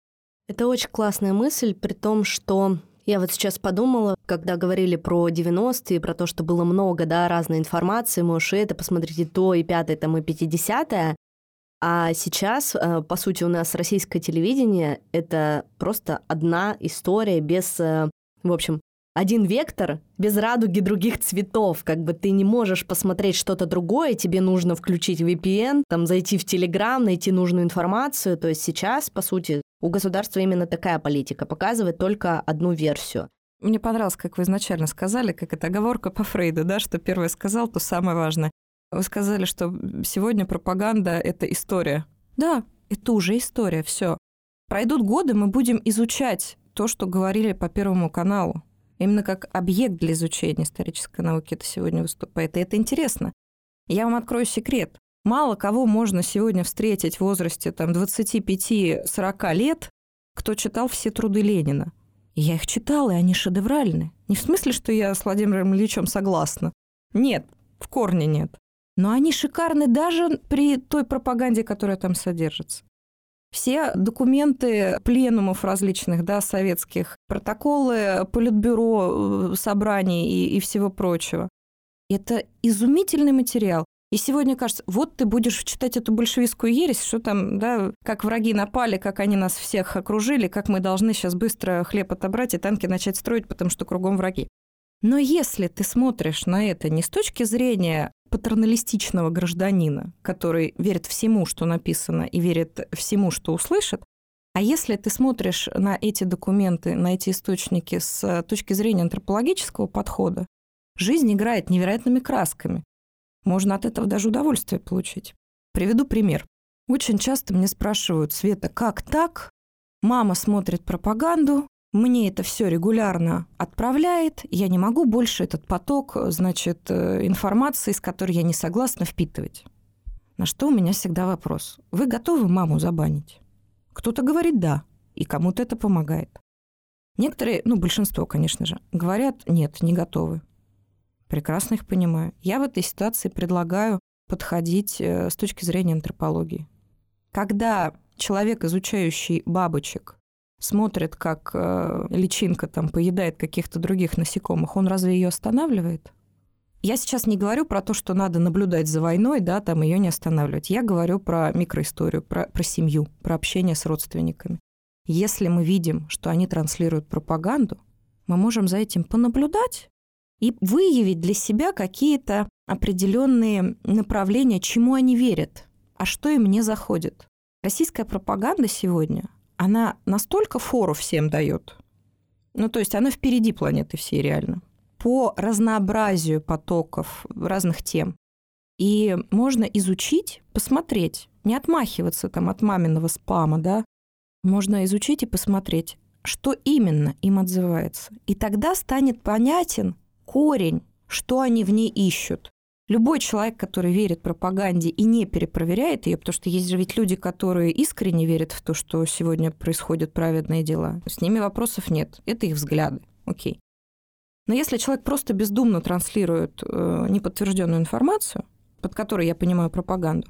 Это очень классная мысль, при том, что я вот сейчас подумала, когда говорили про 90-е, про то, что было много, да, разной информации, можешь это, посмотрите то, и пятое, там, и 50-е. А сейчас, э, по сути, у нас российское телевидение — это просто одна история без, э, в общем, один вектор без радуги других цветов. Как бы ты не можешь посмотреть что-то другое, тебе нужно включить VPN, там зайти в Telegram, найти нужную информацию. То есть сейчас, по сути, у государства именно такая политика, показывает только одну версию. Мне понравилось, как вы изначально сказали, как это оговорка по Фрейду, да, что первое сказал, то самое важное. Вы сказали, что сегодня пропаганда — это история. Да, это уже история, все. Пройдут годы, мы будем изучать то, что говорили по Первому каналу. Именно как объект для изучения исторической науки это сегодня выступает. И это интересно. Я вам открою секрет. Мало кого можно сегодня встретить в возрасте там, 25-40 лет, кто читал все труды Ленина. Я их читала, и они шедевральны. Не в смысле, что я с Владимиром Ильичем согласна. Нет, в корне нет. Но они шикарны даже при той пропаганде, которая там содержится. Все документы пленумов различных, да, советских, протоколы политбюро, э, собраний и, и всего прочего. Это изумительный материал. И сегодня кажется, вот ты будешь читать эту большевистскую ересь, что там, да, как враги напали, как они нас всех окружили, как мы должны сейчас быстро хлеб отобрать и танки начать строить, потому что кругом враги. Но если ты смотришь на это не с точки зрения патерналистичного гражданина, который верит всему, что написано, и верит всему, что услышит, а если ты смотришь на эти документы, на эти источники с точки зрения антропологического подхода, жизнь играет невероятными красками. Можно от этого даже удовольствие получить. Приведу пример. Очень часто мне спрашивают, Света, как так? Мама смотрит пропаганду, мне это все регулярно отправляет, я не могу больше этот поток, значит, э, информации, с которой я не согласна, впитывать. На что у меня всегда вопрос. Вы готовы маму забанить? Кто-то говорит «да», и кому-то это помогает. Некоторые, ну, большинство, конечно же, говорят «нет, не готовы». Прекрасно их понимаю. Я в этой ситуации предлагаю подходить э, с точки зрения антропологии. Когда человек, изучающий бабочек, смотрит, как э, личинка там поедает каких-то других насекомых, он разве ее останавливает? Я сейчас не говорю про то, что надо наблюдать за войной, да, там ее не останавливать. Я говорю про микроисторию, про, про семью, про общение с родственниками. Если мы видим, что они транслируют пропаганду, мы можем за этим понаблюдать и выявить для себя какие-то определенные направления, чему они верят, а что им не заходит. Российская пропаганда сегодня, она настолько фору всем дает. Ну, то есть она впереди планеты всей реально. По разнообразию потоков разных тем. И можно изучить, посмотреть, не отмахиваться там от маминого спама, да. Можно изучить и посмотреть, что именно им отзывается. И тогда станет понятен корень, что они в ней ищут. Любой человек, который верит пропаганде и не перепроверяет ее, потому что есть же ведь люди, которые искренне верят в то, что сегодня происходят праведные дела, с ними вопросов нет. Это их взгляды. Окей. Но если человек просто бездумно транслирует э, неподтвержденную информацию, под которой я понимаю пропаганду,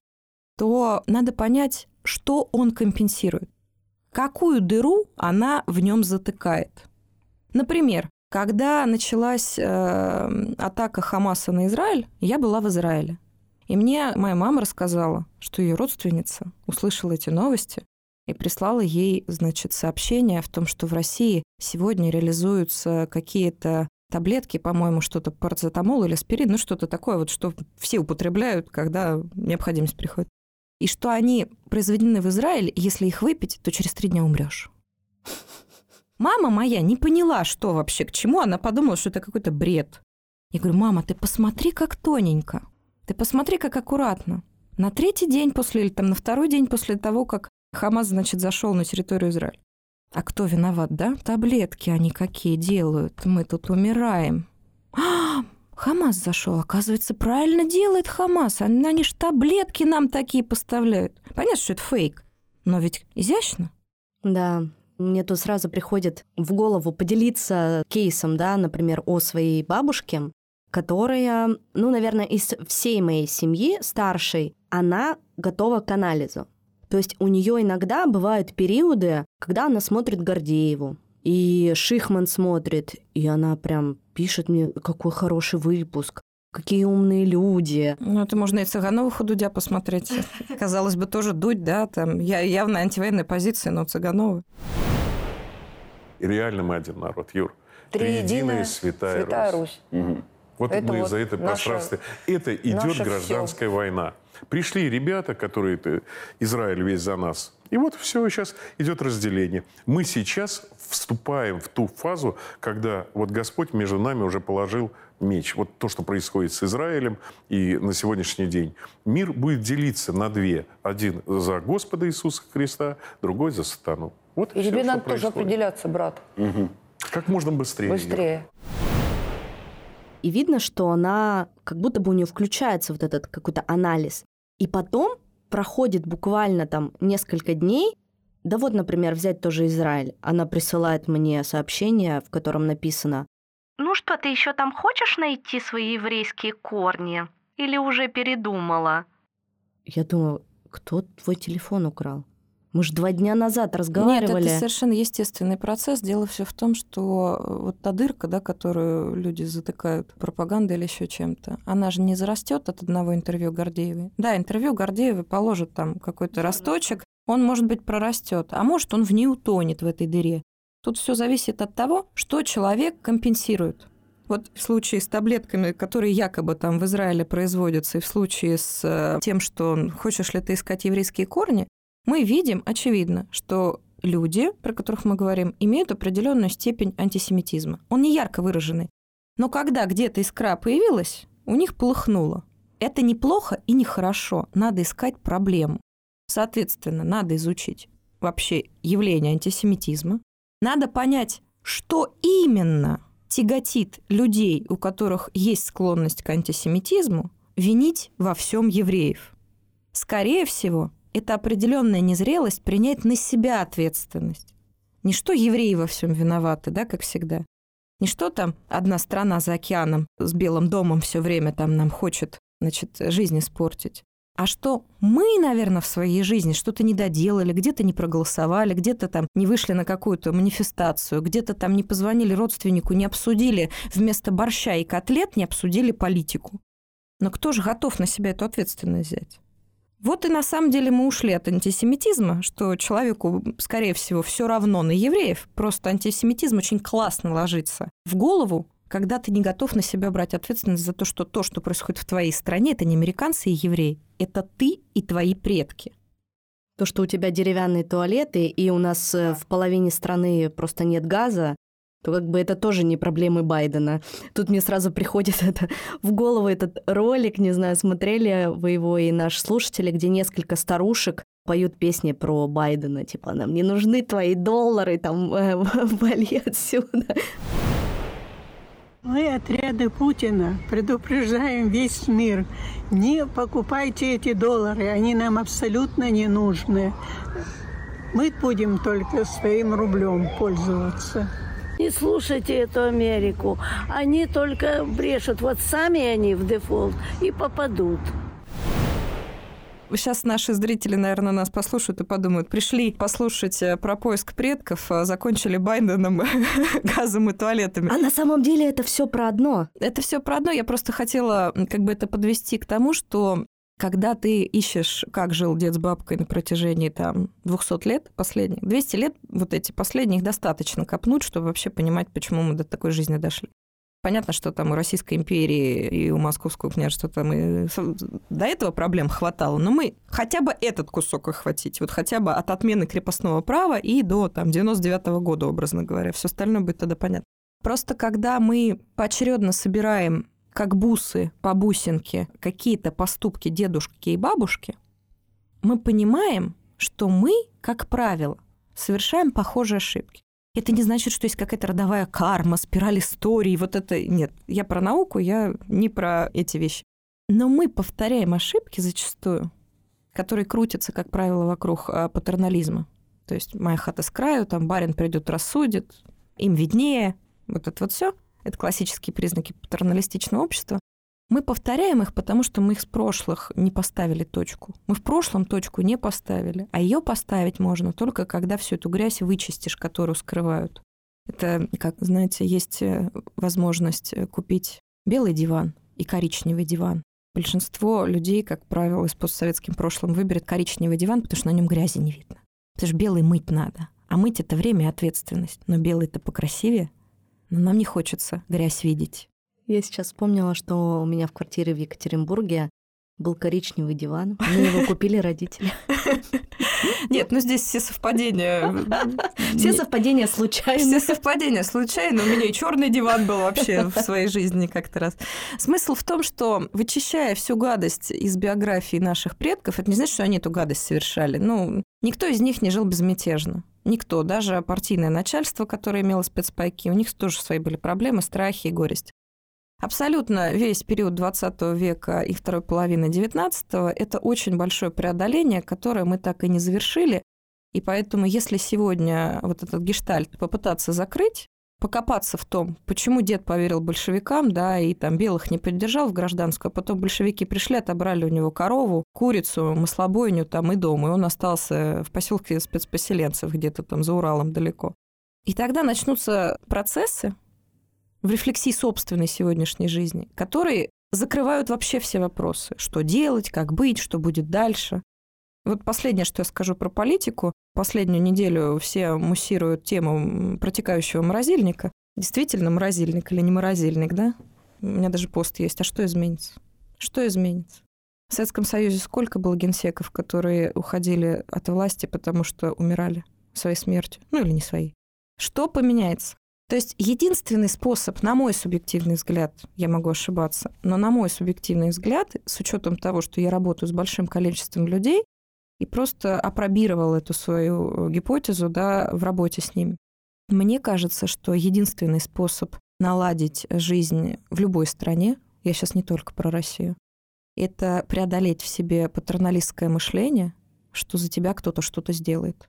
то надо понять, что он компенсирует. Какую дыру она в нем затыкает. Например, когда началась э, атака Хамаса на Израиль, я была в Израиле. И мне моя мама рассказала, что ее родственница услышала эти новости и прислала ей, значит, сообщение в том, что в России сегодня реализуются какие-то таблетки, по-моему, что-то парацетамол или аспирин, ну что-то такое, вот что все употребляют, когда необходимость приходит. И что они произведены в Израиле, и если их выпить, то через три дня умрешь. Мама моя не поняла, что вообще к чему. Она подумала, что это какой-то бред. Я говорю, мама, ты посмотри, как тоненько. Ты посмотри, как аккуратно. На третий день после, или там на второй день после того, как Хамас, значит, зашел на территорию Израиля. А кто виноват, да? Таблетки они какие делают. Мы тут умираем. А, Хамас зашел. Оказывается, правильно делает Хамас. Они, они ж таблетки нам такие поставляют. Понятно, что это фейк. Но ведь изящно. Да, мне тут сразу приходит в голову поделиться кейсом, да, например, о своей бабушке, которая, ну, наверное, из всей моей семьи старшей, она готова к анализу. То есть у нее иногда бывают периоды, когда она смотрит Гордееву, и Шихман смотрит, и она прям пишет мне, какой хороший выпуск, какие умные люди. Ну, это можно и Цыганова Худудя посмотреть. Казалось бы, тоже дуть, да, там я явно антивоенной позиции, но Цыганова. И реально мы один народ, Юр. Триединая святая, святая Русь. Русь. Угу. Вот это мы вот за это наше, пространство. Это идет гражданская все. война. Пришли ребята, которые это, Израиль весь за нас. И вот все, сейчас идет разделение. Мы сейчас вступаем в ту фазу, когда вот Господь между нами уже положил меч. Вот то, что происходит с Израилем и на сегодняшний день. Мир будет делиться на две. Один за Господа Иисуса Христа, другой за сатану. Вот и, и тебе все, надо тоже определяться, брат. Угу. Как можно быстрее. Быстрее. И видно, что она, как будто бы у нее включается вот этот какой-то анализ. И потом проходит буквально там несколько дней, да вот, например, взять тоже Израиль. Она присылает мне сообщение, в котором написано «Ну что, ты еще там хочешь найти свои еврейские корни? Или уже передумала?» Я думаю, кто твой телефон украл? Мы же два дня назад разговаривали. Нет, это совершенно естественный процесс. Дело все в том, что э, вот та дырка, да, которую люди затыкают пропагандой или еще чем-то, она же не зарастет от одного интервью Гордеевой. Да, интервью Гордеевой положит там какой-то росточек, он, может быть, прорастет, а может, он в ней утонет в этой дыре. Тут все зависит от того, что человек компенсирует. Вот в случае с таблетками, которые якобы там в Израиле производятся, и в случае с э, тем, что хочешь ли ты искать еврейские корни, мы видим, очевидно, что люди, про которых мы говорим, имеют определенную степень антисемитизма. Он не ярко выраженный. Но когда где-то искра появилась, у них полыхнуло. Это неплохо и нехорошо. Надо искать проблему. Соответственно, надо изучить вообще явление антисемитизма. Надо понять, что именно тяготит людей, у которых есть склонность к антисемитизму, винить во всем евреев. Скорее всего, это определенная незрелость принять на себя ответственность. Не что евреи во всем виноваты, да, как всегда. Не что там одна страна за океаном с Белым домом все время там нам хочет, значит, жизнь испортить. А что мы, наверное, в своей жизни что-то не доделали, где-то не проголосовали, где-то там не вышли на какую-то манифестацию, где-то там не позвонили родственнику, не обсудили вместо борща и котлет, не обсудили политику. Но кто же готов на себя эту ответственность взять? Вот и на самом деле мы ушли от антисемитизма, что человеку, скорее всего, все равно на евреев. Просто антисемитизм очень классно ложится в голову, когда ты не готов на себя брать ответственность за то, что то, что происходит в твоей стране, это не американцы и евреи, это ты и твои предки. То, что у тебя деревянные туалеты, и у нас э, в половине страны просто нет газа, то как бы это тоже не проблемы Байдена. Тут мне сразу приходит это в голову этот ролик, не знаю, смотрели вы его и наши слушатели, где несколько старушек поют песни про Байдена, типа «Нам не нужны твои доллары, там, э, вали отсюда». Мы, отряды Путина, предупреждаем весь мир. Не покупайте эти доллары, они нам абсолютно не нужны. Мы будем только своим рублем пользоваться. Не слушайте эту Америку. Они только брешут. Вот сами они в дефолт и попадут. Сейчас наши зрители, наверное, нас послушают и подумают, пришли послушать э, про поиск предков, а закончили Байденом, газом и туалетами. А на самом деле это все про одно. Это все про одно. Я просто хотела как бы это подвести к тому, что когда ты ищешь, как жил дед с бабкой на протяжении там 200 лет последних, 200 лет, вот эти последних достаточно копнуть, чтобы вообще понимать, почему мы до такой жизни дошли. Понятно, что там у Российской империи и у Московского княжества там и до этого проблем хватало, но мы хотя бы этот кусок охватить, вот хотя бы от отмены крепостного права и до там 99 -го года, образно говоря. Все остальное будет тогда понятно. Просто когда мы поочередно собираем как бусы по бусинке какие-то поступки дедушки и бабушки, мы понимаем, что мы, как правило, совершаем похожие ошибки. Это не значит, что есть какая-то родовая карма, спираль истории, вот это... Нет, я про науку, я не про эти вещи. Но мы повторяем ошибки зачастую, которые крутятся, как правило, вокруг а, патернализма. То есть моя хата с краю, там барин придет, рассудит, им виднее. Вот это вот все. Это классические признаки патерналистичного общества. Мы повторяем их, потому что мы их с прошлых не поставили точку. Мы в прошлом точку не поставили, а ее поставить можно только когда всю эту грязь вычистишь, которую скрывают. Это, как знаете, есть э, возможность э, купить белый диван и коричневый диван. Большинство людей, как правило, с постсоветским прошлым выберет коричневый диван, потому что на нем грязи не видно. Потому что белый мыть надо. А мыть это время и ответственность. Но белый-то покрасивее. Но нам не хочется грязь видеть. Я сейчас вспомнила, что у меня в квартире в Екатеринбурге был коричневый диван. Мне его купили родители. Нет, ну здесь все совпадения. Все совпадения случайно. Все совпадения случайно. У меня и черный диван был вообще в своей жизни как-то раз. Смысл в том, что вычищая всю гадость из биографии наших предков, это не значит, что они эту гадость совершали. Ну, никто из них не жил безмятежно. Никто, даже партийное начальство, которое имело спецпайки, у них тоже свои были проблемы, страхи и горесть. Абсолютно весь период 20 века и второй половины 19 это очень большое преодоление, которое мы так и не завершили. И поэтому, если сегодня вот этот гештальт попытаться закрыть, покопаться в том, почему дед поверил большевикам, да, и там белых не поддержал в гражданскую, а потом большевики пришли, отобрали у него корову, курицу, маслобойню там и дом, и он остался в поселке спецпоселенцев где-то там за Уралом далеко. И тогда начнутся процессы, в рефлексии собственной сегодняшней жизни, которые закрывают вообще все вопросы. Что делать, как быть, что будет дальше. Вот последнее, что я скажу про политику. Последнюю неделю все муссируют тему протекающего морозильника. Действительно морозильник или не морозильник, да? У меня даже пост есть. А что изменится? Что изменится? В Советском Союзе сколько было генсеков, которые уходили от власти, потому что умирали своей смертью? Ну или не своей. Что поменяется? То есть единственный способ, на мой субъективный взгляд, я могу ошибаться, но на мой субъективный взгляд, с учетом того, что я работаю с большим количеством людей и просто опробировал эту свою гипотезу да, в работе с ними, мне кажется, что единственный способ наладить жизнь в любой стране, я сейчас не только про Россию, это преодолеть в себе патерналистское мышление, что за тебя кто-то что-то сделает.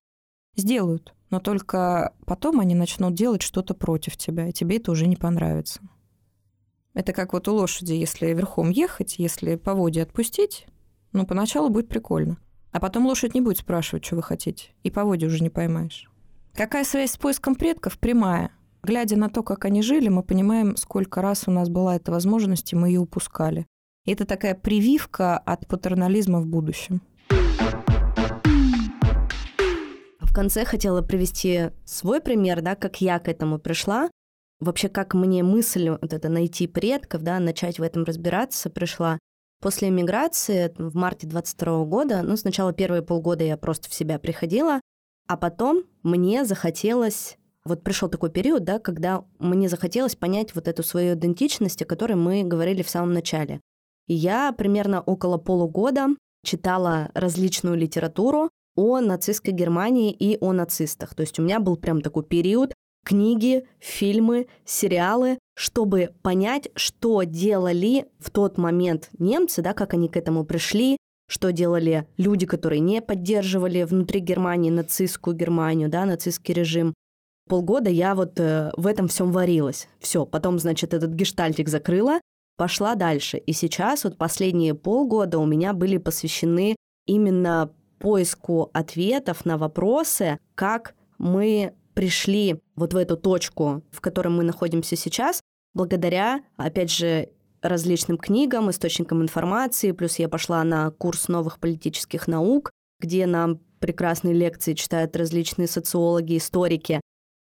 Сделают но только потом они начнут делать что-то против тебя, и тебе это уже не понравится. Это как вот у лошади, если верхом ехать, если по воде отпустить, ну, поначалу будет прикольно. А потом лошадь не будет спрашивать, что вы хотите, и по воде уже не поймаешь. Какая связь с поиском предков? Прямая. Глядя на то, как они жили, мы понимаем, сколько раз у нас была эта возможность, и мы ее упускали. И это такая прививка от патернализма в будущем. конце хотела привести свой пример, да, как я к этому пришла. Вообще, как мне мысль вот это найти предков, да, начать в этом разбираться пришла. После эмиграции в марте 22 года, ну, сначала первые полгода я просто в себя приходила, а потом мне захотелось вот пришел такой период, да, когда мне захотелось понять вот эту свою идентичность, о которой мы говорили в самом начале. Я примерно около полугода читала различную литературу, о нацистской Германии и о нацистах. То есть у меня был прям такой период книги, фильмы, сериалы, чтобы понять, что делали в тот момент немцы, да, как они к этому пришли, что делали люди, которые не поддерживали внутри Германии нацистскую Германию, да, нацистский режим. Полгода я вот э, в этом всем варилась. Все, потом, значит, этот гештальтик закрыла, пошла дальше. И сейчас вот последние полгода у меня были посвящены именно поиску ответов на вопросы, как мы пришли вот в эту точку, в которой мы находимся сейчас, благодаря, опять же, различным книгам, источникам информации, плюс я пошла на курс новых политических наук, где нам прекрасные лекции читают различные социологи, историки,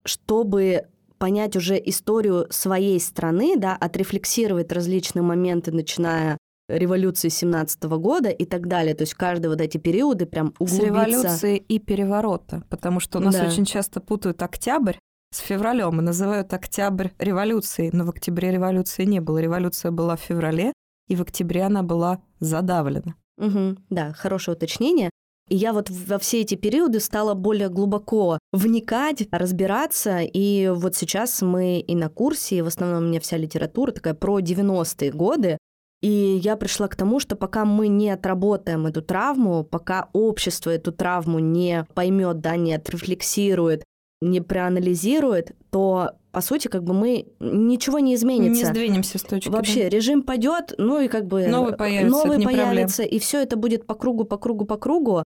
чтобы понять уже историю своей страны, да, отрефлексировать различные моменты, начиная революции 17 года и так далее. То есть каждые вот эти периоды прям углубиться. С революции и переворота, потому что у нас да. очень часто путают октябрь с февралем и называют октябрь революцией, но в октябре революции не было. Революция была в феврале, и в октябре она была задавлена. Угу, да, хорошее уточнение. И я вот во все эти периоды стала более глубоко вникать, разбираться. И вот сейчас мы и на курсе, и в основном у меня вся литература такая про 90-е годы. И я пришла к тому, что пока мы не отработаем эту травму, пока общество эту травму не поймет, да, не отрефлексирует, не проанализирует, то по сути, как бы мы ничего не изменится. Не сдвинемся с точки. Вообще да. режим пойдет, ну и как бы новый появится, новый появится, и все это будет по кругу, по кругу, по кругу.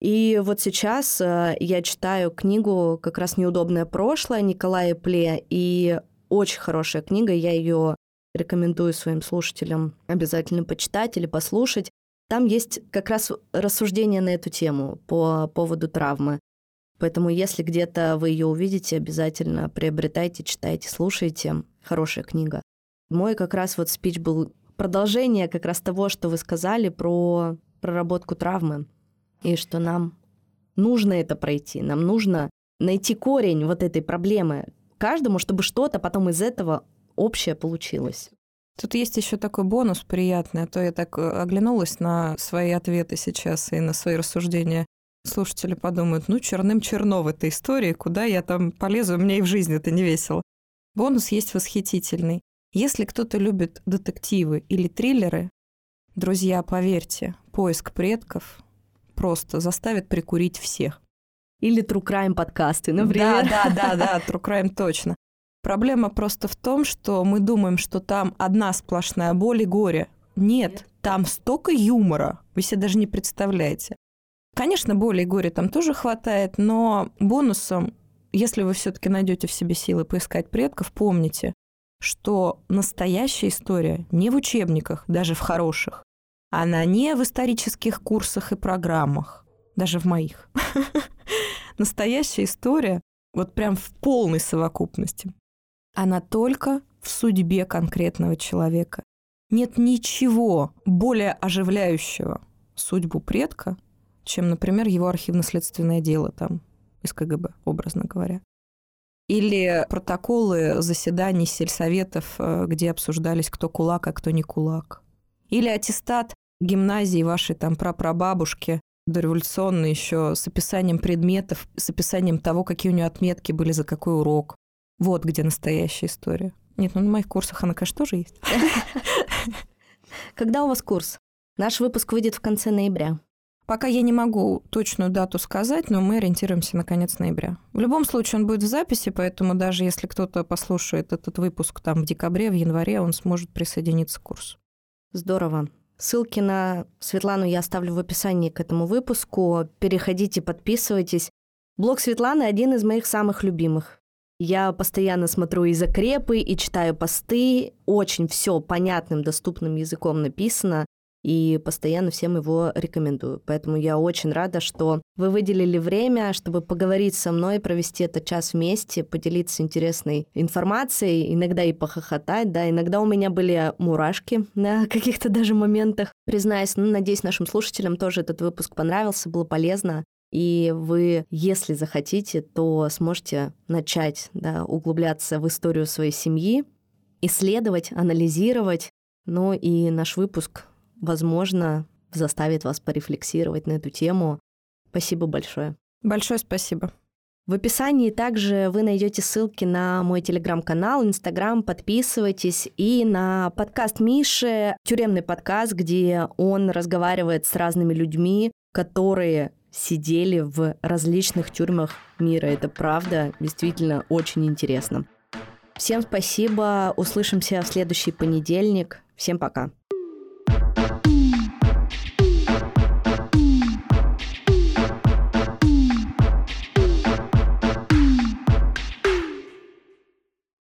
И вот сейчас э, я читаю книгу как раз «Неудобное прошлое» Николая Пле, и очень хорошая книга, я ее рекомендую своим слушателям обязательно почитать или послушать. Там есть как раз рассуждение на эту тему по поводу травмы. Поэтому если где-то вы ее увидите, обязательно приобретайте, читайте, слушайте. Хорошая книга. Мой как раз вот спич был продолжение как раз того, что вы сказали про проработку травмы и что нам нужно это пройти, нам нужно найти корень вот этой проблемы каждому, чтобы что-то потом из этого общее получилось. Тут есть еще такой бонус приятный, а то я так э, оглянулась на свои ответы сейчас и на свои рассуждения. Слушатели подумают, ну, черным черно в этой истории, куда я там полезу, мне и в жизни это не весело. Бонус есть восхитительный. Если кто-то любит детективы или триллеры, друзья, поверьте, поиск предков просто заставит прикурить всех. Или True Crime подкасты, например. Да, да, да, да, True Crime точно. Проблема просто в том, что мы думаем, что там одна сплошная боль и горе. Нет, там столько юмора, вы себе даже не представляете. Конечно, боли и горе там тоже хватает, но бонусом, если вы все-таки найдете в себе силы поискать предков, помните, что настоящая история не в учебниках, даже в хороших, она не в исторических курсах и программах, даже в моих. Настоящая история вот прям в полной совокупности. Она только в судьбе конкретного человека. Нет ничего более оживляющего судьбу предка, чем, например, его архивно-следственное дело там из КГБ, образно говоря. Или протоколы заседаний сельсоветов, э, где обсуждались, кто кулак, а кто не кулак. Или аттестат гимназии вашей там прапрабабушки, дореволюционной еще, с описанием предметов, с описанием того, какие у нее отметки были за какой урок. Вот где настоящая история. Нет, ну на моих курсах она, конечно, тоже есть. Когда у вас курс? Наш выпуск выйдет в конце ноября. Пока я не могу точную дату сказать, но мы ориентируемся на конец ноября. В любом случае он будет в записи, поэтому даже если кто-то послушает этот выпуск там в декабре, в январе, он сможет присоединиться к курсу. Здорово. Ссылки на Светлану я оставлю в описании к этому выпуску. Переходите, подписывайтесь. Блог Светланы один из моих самых любимых. Я постоянно смотрю и закрепы, и читаю посты. Очень все понятным, доступным языком написано и постоянно всем его рекомендую. Поэтому я очень рада, что вы выделили время, чтобы поговорить со мной, провести этот час вместе, поделиться интересной информацией, иногда и похохотать, да, иногда у меня были мурашки на каких-то даже моментах. Признаюсь, ну, надеюсь, нашим слушателям тоже этот выпуск понравился, было полезно. И вы, если захотите, то сможете начать да, углубляться в историю своей семьи, исследовать, анализировать. Ну и наш выпуск возможно, заставит вас порефлексировать на эту тему. Спасибо большое. Большое спасибо. В описании также вы найдете ссылки на мой телеграм-канал, инстаграм, подписывайтесь, и на подкаст Миши, тюремный подкаст, где он разговаривает с разными людьми, которые сидели в различных тюрьмах мира. Это правда, действительно очень интересно. Всем спасибо, услышимся в следующий понедельник. Всем пока.